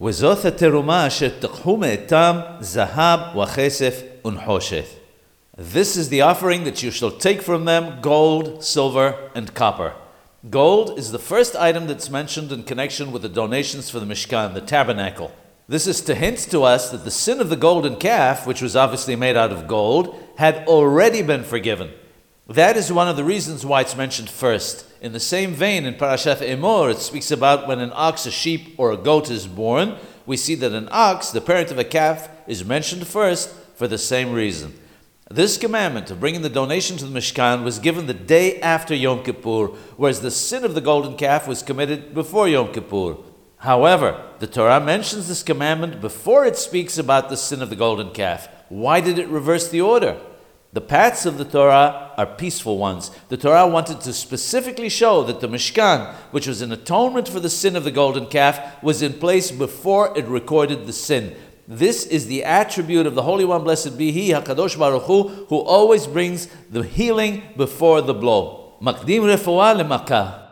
וזאת התרומה אשר תקחו מאתם זהב וכסף ונחושת. This is the offering that you shall take from them gold, silver, and copper. Gold is the first item that's mentioned in connection with the donations for the Mishkan, the tabernacle. This is to hint to us that the sin of the golden calf, which was obviously made out of gold, had already been forgiven. That is one of the reasons why it's mentioned first. In the same vein, in Parashat Emor, it speaks about when an ox, a sheep, or a goat is born. We see that an ox, the parent of a calf, is mentioned first for the same reason. This commandment of bringing the donation to the Mishkan was given the day after Yom Kippur, whereas the sin of the golden calf was committed before Yom Kippur. However, the Torah mentions this commandment before it speaks about the sin of the golden calf. Why did it reverse the order? The paths of the Torah are peaceful ones. The Torah wanted to specifically show that the Mishkan, which was an atonement for the sin of the golden calf, was in place before it recorded the sin. This is the attribute of the Holy One, blessed be He, Hakadosh Baruch Hu, who always brings the healing before the blow. Makdim refuah lemakah.